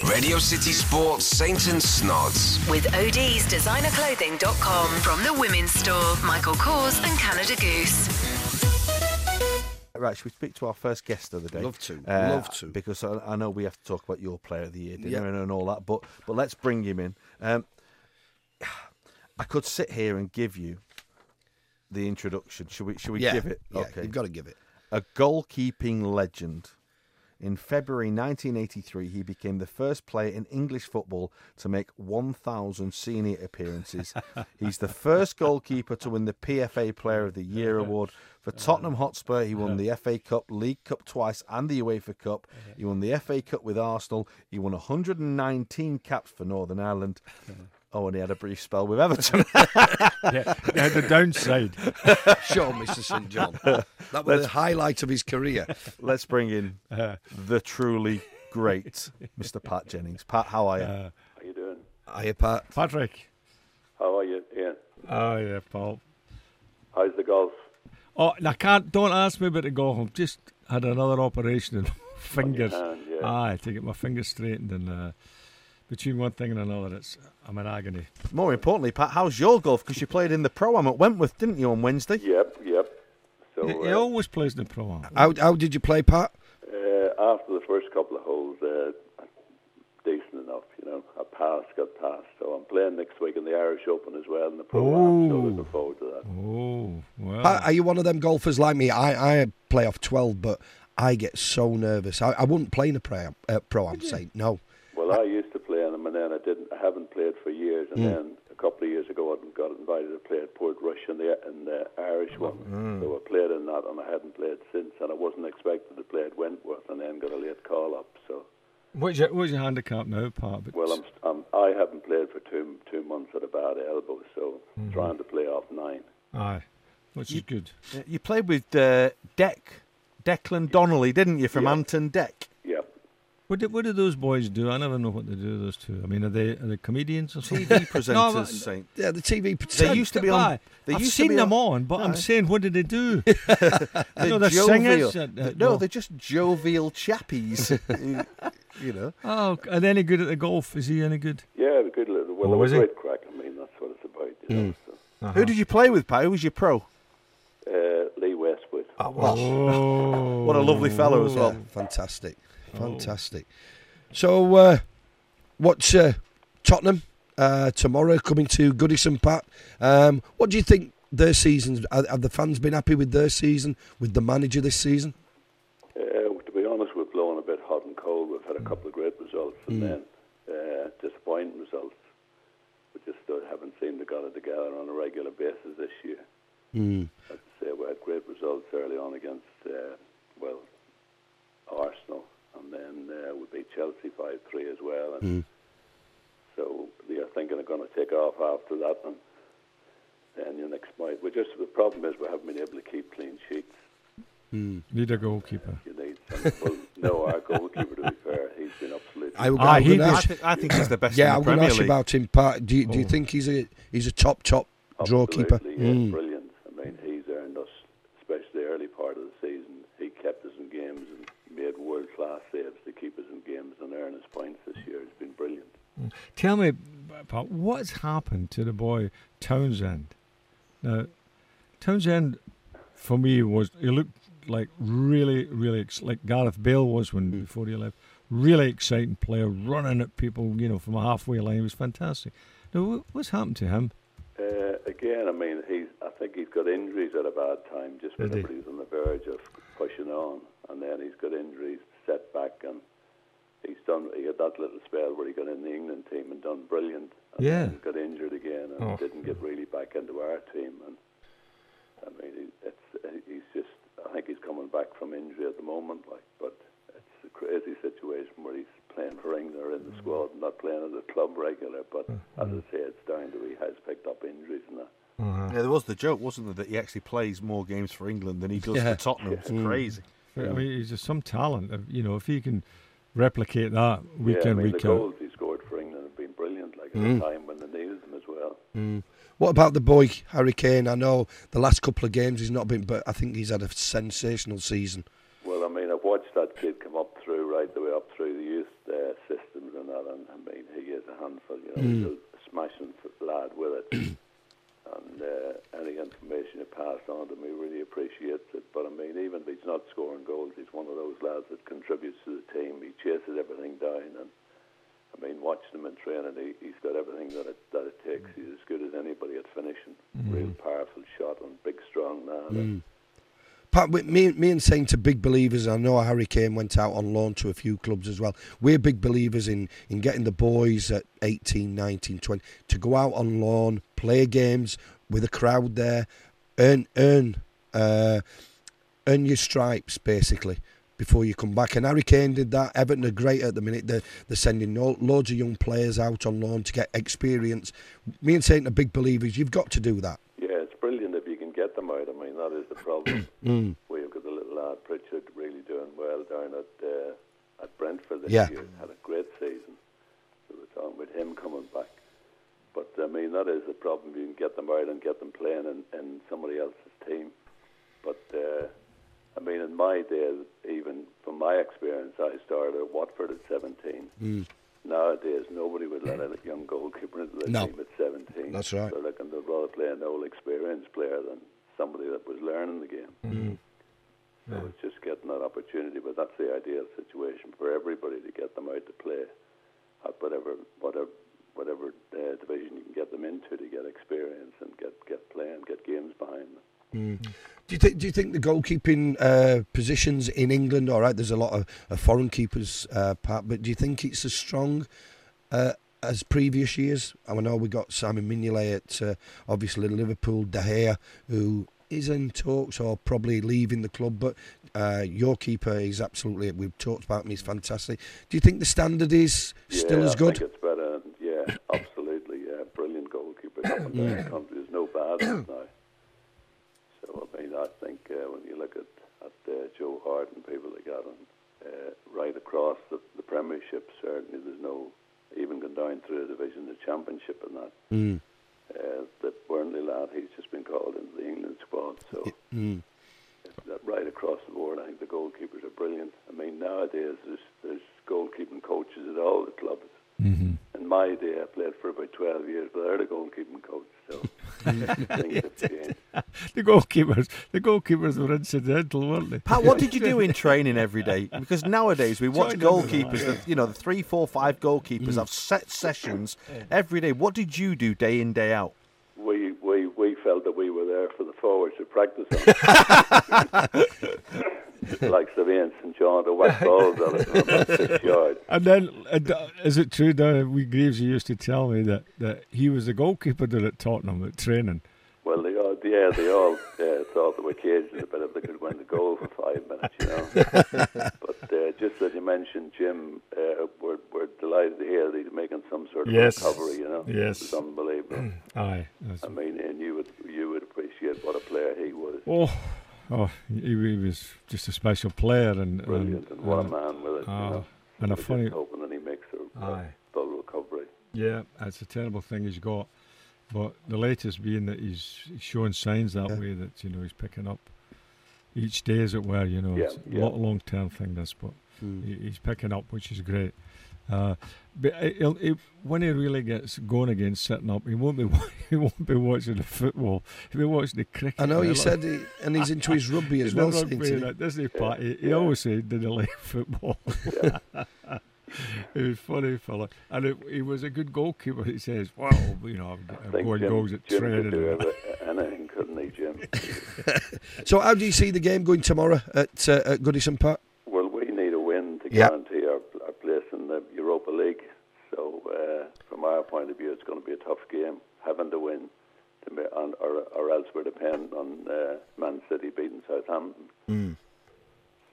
Radio City Sports Saints and Snods. With OD's designerclothing.com from the women's store, Michael Kors and Canada Goose. Right, should we speak to our first guest of the day? Love to, Uh, love to. Because I, I know we have to talk about your player of the year dinner Yeah. and, and all that, but but let's bring him in. Um, I could sit here and give you the introduction. Should we? Should we yeah, give it? Yeah, you've got to give it. a goalkeeping legend. In February 1983, he became the first player in English football to make 1,000 senior appearances. He's the first goalkeeper to win the PFA Player of the Year award. For Tottenham Hotspur, he won the FA Cup, League Cup twice, and the UEFA Cup. He won the FA Cup with Arsenal. He won 119 caps for Northern Ireland. Oh, and he had a brief spell with Everton. yeah, yeah, the downside. Sure, Mr. St. John. That was the highlight of his career. Let's bring in Uh, the truly great Mr. Pat Jennings. Pat, how are you? uh, How you doing? Hiya, Pat. Patrick. How are you, Ian? Oh yeah, Paul. How's the golf? Oh, and I can't. Don't ask me about the golf. I've just had another operation in my fingers. hand, yeah. Aye, to get my fingers straightened, and uh, between one thing and another, it's I'm in agony. More importantly, Pat, how's your golf? Because you played in the pro am at Wentworth, didn't you, on Wednesday? Yep, yep. So he, he uh, always plays in the pro am. How, how did you play, Pat? uh, after the first couple of holes, uh, decent enough, you know. I passed, got past. So I'm playing next week in the Irish Open as well in the pro am. So Oh. looking forward to that. Oh well. Pat, are you one of them golfers like me? I, I play off 12, but I get so nervous. I, I wouldn't play in a pro, uh, pro I'm saying. No. Well, I used to play in them, and then I didn't. I haven't played for years, and hmm. then a couple of years ago, I got invited to play at Portrush in the in the Irish one. Hmm. Hmm. So I played in that, and I hadn't played since, and I wasn't expected to play at Wentworth, and then got a late call up. So. What's your What's your handicap now, Pat? But Well, I'm, I'm, I haven't played for two two months at a bad elbow, so trying to play off nine. aye, which is good. Uh, you played with uh, Dec, Declan Donnelly, didn't you, from Yeah. Ant and Dec? Yep. What do, what do those boys do? I never know what they do. Those two. I mean, are they are they comedians or something? TV presenters, No, Saint. Yeah, the TV Presenters. They pretend. used to be on. They I've used seen to be them on, on, but I'm saying, what did they do? They're no, they're singers. jovial. Uh, no, no. they're just jovial chappies. you, you know. Oh, are they any good at the golf? Is he any good? Yeah, a good little. Well, Oh, was was he? great crack. I mean, that's what it's about. You know. So. Who did you play with, Pat? Who was your pro? Uh, Lee Westwood. Oh, What a lovely fellow as Yeah, well. fantastic. Fantastic. So, uh, what's uh, Tottenham uh, tomorrow coming to Goodison, Park? Um, what do you think their seasons? Have have the fans been happy with their season, with the manager this season? Uh, to be honest, we're blowing a bit hot and cold. We've had a couple of great results, and then uh, disappointing results. We just uh, haven't seemed to got it together on a regular basis this year. Mm. I'd say we had great results early on against, uh, well, Arsenal, and then uh, we beat Chelsea 5 3 as well. And So they are thinking they're going to take off after that. And then your next might. We just the problem is we haven't been able to keep clean sheets. need a goalkeeper. You need some. well, no, our goalkeeper, to be fair, he's been absolutely. I, Ah, I'm he gonna I, ask- think, I think he's the best yeah, in I'm the going to Premier ask you League. about him, Pat. Do you, do you think he's a he's a top top draw keeper? Absolutely, yeah, Mm. brilliant. I mean, he's earned us, especially the early part of the season. He kept us in games and made world class saves to keep us in games and earn us points this year. It's been brilliant. Tell me, what's happened to the boy Townsend? Now, Townsend, for me, was he looked like really, really ex- like Gareth Bale was when before he left. Really exciting player, running at people, you know, from a halfway line. He was fantastic. Now, what's happened to him? Uh, again, I mean, he's. I think he's got injuries at a bad time, just Did he? he's on the verge of pushing on, and then he's got injuries, setback, and he's done. He had that little spell where he got in the England team and done brilliant. And Yeah. got injured again and Oh. didn't get really back into our team. And I mean, it's he's just. I think he's coming back from injury at the moment, like, but it's a crazy situation where he's playing for England or in the mm. squad and not playing at the club regular. But mm. as mm. I say, it's down to he has picked up injuries and that. Uh-huh. Yeah, there was the joke, wasn't there, that he actually plays more games for England than he does Yeah. for Tottenham. It's crazy. I mean, he's just some talent. You know, if he can replicate that week yeah, I mean, week the goals he scored for England have been brilliant, like at the time when they needed them as well. What about the boy Harry Kane? I know the last couple of games he's not been, but I think he's had a sensational season. Well, I mean, I've watched that kid come up through, right the way up through the youth uh, systems and that, and I mean, he is a handful. You know, he's a smashing lad with it. and uh, any information you pass on to me really appreciates it. But I mean, even if he's not scoring goals, he's one of those lads that contributes to the team. He chases everything down, and I mean, watching him in training, he, he's got everything that it that it takes. He's as good as anybody at finishing. Real powerful shot and big, strong man. Pat, me, me and Saint are big believers. I know Harry Kane went out on loan to a few clubs as well. We're big believers in, in getting the boys at 18, 19, 20 to go out on loan, play games with a crowd there, earn earn uh, earn your stripes basically before you come back. And Harry Kane did that. Everton are great at the minute. They're, they're sending lo- loads of young players out on loan to get experience. Me and Saint are big believers. You've got to do that. Yeah, it's brilliant if you can get them out. I mean, that is the problem. Mm. We've got the little lad Pritchard really doing well down at uh, at Brentford this Yeah. year. Had a great season. So we're talking with him coming back. But I mean, that is the problem. You can get them out and get them playing in, in somebody else's team. But uh, I mean, in my days, even from my experience, I started at Watford at 17. Mm. Nowadays, nobody would let a young goalkeeper into the No. team at 17. That's right. They're looking to rather play an old experienced player than somebody that was learning the game. Mm-hmm. So it's just getting that opportunity. But that's the ideal situation for everybody to get them out to play at whatever whatever whatever uh, division you can get them into to get experience and get get playing, get games behind them. Do you think? Do you think the goalkeeping uh, positions in England? Are all right, there's a lot of, of foreign keepers, uh, Pat, but do you think it's as strong uh, as previous years? I know we got Simon Mignolet at uh, obviously Liverpool, De Gea, who is in talks or probably leaving the club, but uh, your keeper is absolutely. We've talked about him; he's fantastic. Do you think the standard is still yeah, as good? it's better. and Yeah, absolutely. Yeah, brilliant goalkeeper up and down the country. There's no bad now. Think uh, when you look at at uh, Joe Hart and people that, and uh, right across the, the Premiership, certainly there's no even going down through the division, the Championship, and that. Mm. Uh, the Burnley lad, he's just been called into the England squad. So Mm. that right across the board, I think the goalkeepers are brilliant. I mean, nowadays there's there's goalkeeping coaches at all the clubs. Mm-hmm. In my day, I played for about 12 years without a goalkeeping coach, so things have changed. The goalkeepers, the goalkeepers were incidental, weren't they? Pat, what did you do in training every day? Because nowadays we watch Joined goalkeepers, the, you know, the three, four, five goalkeepers have set sessions every day. What did you do day in, day out? We, we, we felt that we were there for the forwards to practice on. like Savine St John to whack balls on it from about six yards. And then, uh, is it true that we Greaves used to tell me that, that he was the goalkeeper there at Tottenham at training? Well, they all, yeah, they all uh, thought they were caged a bit if they could win the goal for five minutes, you know. but uh, just as you mentioned, Jim, uh, we're, we're delighted to hear that he's making some sort of Yes. recovery, you know. Yes. It's unbelievable. Aye. I mean, and you would you would appreciate what a player he was. oh, oh, he, he was just a special player and Brilliant, and what a man with it. ah, you know. and a funny- hoping that he makes a, a Aye. full recovery. Yeah, it's a terrible thing he's got. But the latest being that he's he's showing signs that Yeah. way that you know he's picking up each day, as it were. You know, Yeah, it's a yeah. lot long term thing. This, but Mm. he, he's picking up, which is great. Uh, but it, he'll, when he really gets going again, sitting up, he won't be he won't be watching the football. He'll be watching the cricket. I know Now, you look, said, he, and he's into his rugby as well. rugby, Saint, isn't he? that Disney party. He Yeah. always said, "Did he like football?" Yeah. He was funny fella, and it, he was a good goalkeeper. He says, "Well, you know, I I'm going Jim, goals at Jim training." could do and- every, anything, couldn't he, Jim? So, how do you see the game going tomorrow at, uh, at Goodison Park? Well, we need a win to Yeah. guarantee our, our place in the Europa League. So, uh, from our point of view, it's going to be a tough game, having to win, to ma- on, or, or else we're dependent on uh, Man City beating Southampton. Mm.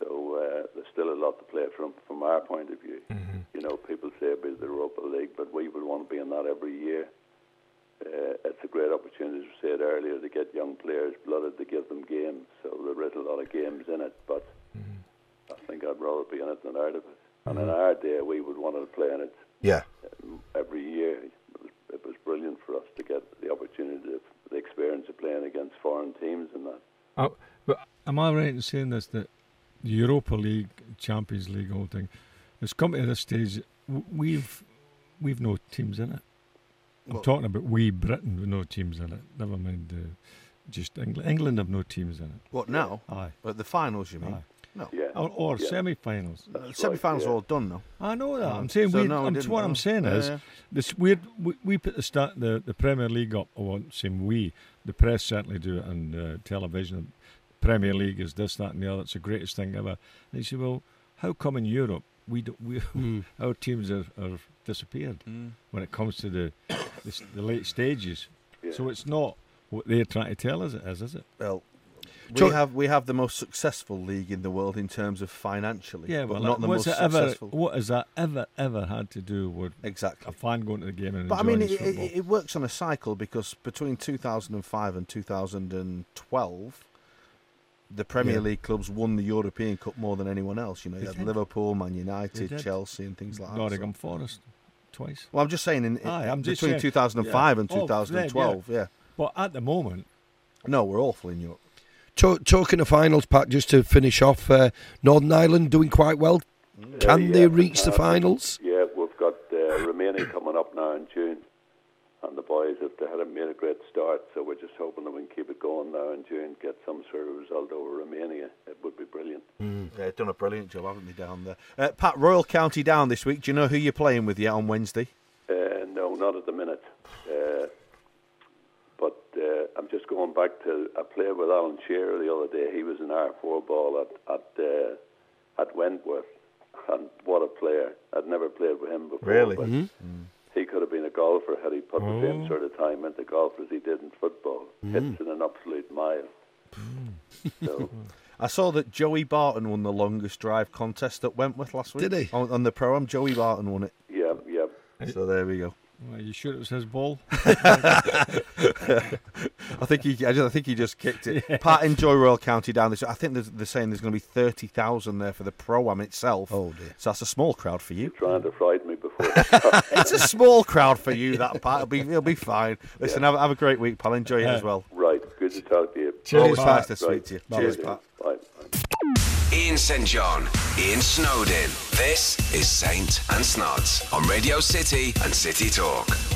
So uh, there's still a lot to play from from our point of view. Mm-hmm. You know, people say about the Europa League, but we would want to be in that every year. Uh, it's a great opportunity, as we said earlier, to get young players blooded to give them games. So there is a lot of games in it, but I think I'd rather be in it than out of it. And in our day, we would want to play in it Yeah. um, every year. It was, it was brilliant for us to get the opportunity, of the experience of playing against foreign teams and that. Uh, but am I right in saying this that the Europa League, Champions League, whole thing, it's come to this stage. We've we've no teams in it. I'm talking about we Britain with no teams in it. Never mind uh, just England. England have no teams in it. What now? Aye. At the finals, you mean? Aye. No. Yeah. Or, or Yeah. semi-finals. The semi-finals right, are all done now. I know that. Oh, I'm saying so we. no, I'm, didn't what know. I'm saying Yeah, is yeah. this weird. We, we put the start the, the Premier League up. I won't say we. The press certainly do it on uh, television. Premier League is this, that, and the other. It's the greatest thing ever. And you say, well, how come in Europe we do, we hmm. our teams are, are disappeared hmm. when it comes to the the, the late stages? Yeah. So it's not what they're trying to tell us it is, is it? Well, we So- have we have the most successful league in the world in terms of financially. Yeah, but not the most it ever? successful. What has that ever ever had to do with Exactly. a fan going to the game and But I mean, it, it, it works on a cycle because between 2005 and 2012, the Premier Yeah. League clubs won the European Cup more than anyone else. You know, you had. Liverpool, Man United. Chelsea, and things like that. Nottingham So- Forest twice. Well, I'm just saying, in, Aye, I'm just between saying, 2005 yeah. and Oh, then, 2012, yeah. But at the moment, No, we're awful in Europe. Ta- talking of finals, Pat, just to finish off, uh, Northern Ireland doing quite well. Can they yeah, reach the uh, finals? Yeah, we've got uh, Romania coming up now in June, and the boys have they had a, made a great start. So we're just hoping that we can keep it going now in June, get some sort of result over Romania. It would be brilliant. Yeah, done a brilliant job, haven't they, down there? Uh, Pat, Royal County down this week. Do you know who you're playing with yet on Wednesday? Uh, no, not at the minute. Uh, but uh, I'm just going back to I played with Alan Shearer the other day. He was an R4 ball at at uh, at Wentworth, and what a player! I'd never played with him before. Really? but Mm-hmm. He could have been a golfer had he put the Oh. same sort of time into golf as he did in football. Mm-hmm. Hits in an absolute mile. so I saw that Joey Barton won the longest drive contest at Wentworth last week. Did he? On, on the pro am, Joey Barton won it. yeah, yeah. So there we go. Are you sure it was his ball? I think he, I, just, I think he just kicked it. Pat, enjoy Royal County down this. I think there's, they're saying there's going to be thirty thousand there for the pro am itself. Oh, dear. So that's a small crowd for you. Trying to frighten me before. it's a small crowd for you. That Pat, it'll be, it'll be fine. Listen, have, have a great week, pal. Enjoy it as well. right. Good to talk to you. Cheers, Always Pat. nice to speak Right. to you. Bye. Cheers, Pat. Ian St. John, Ian Snodin. This is Saint and Snods on Radio City and City Talk.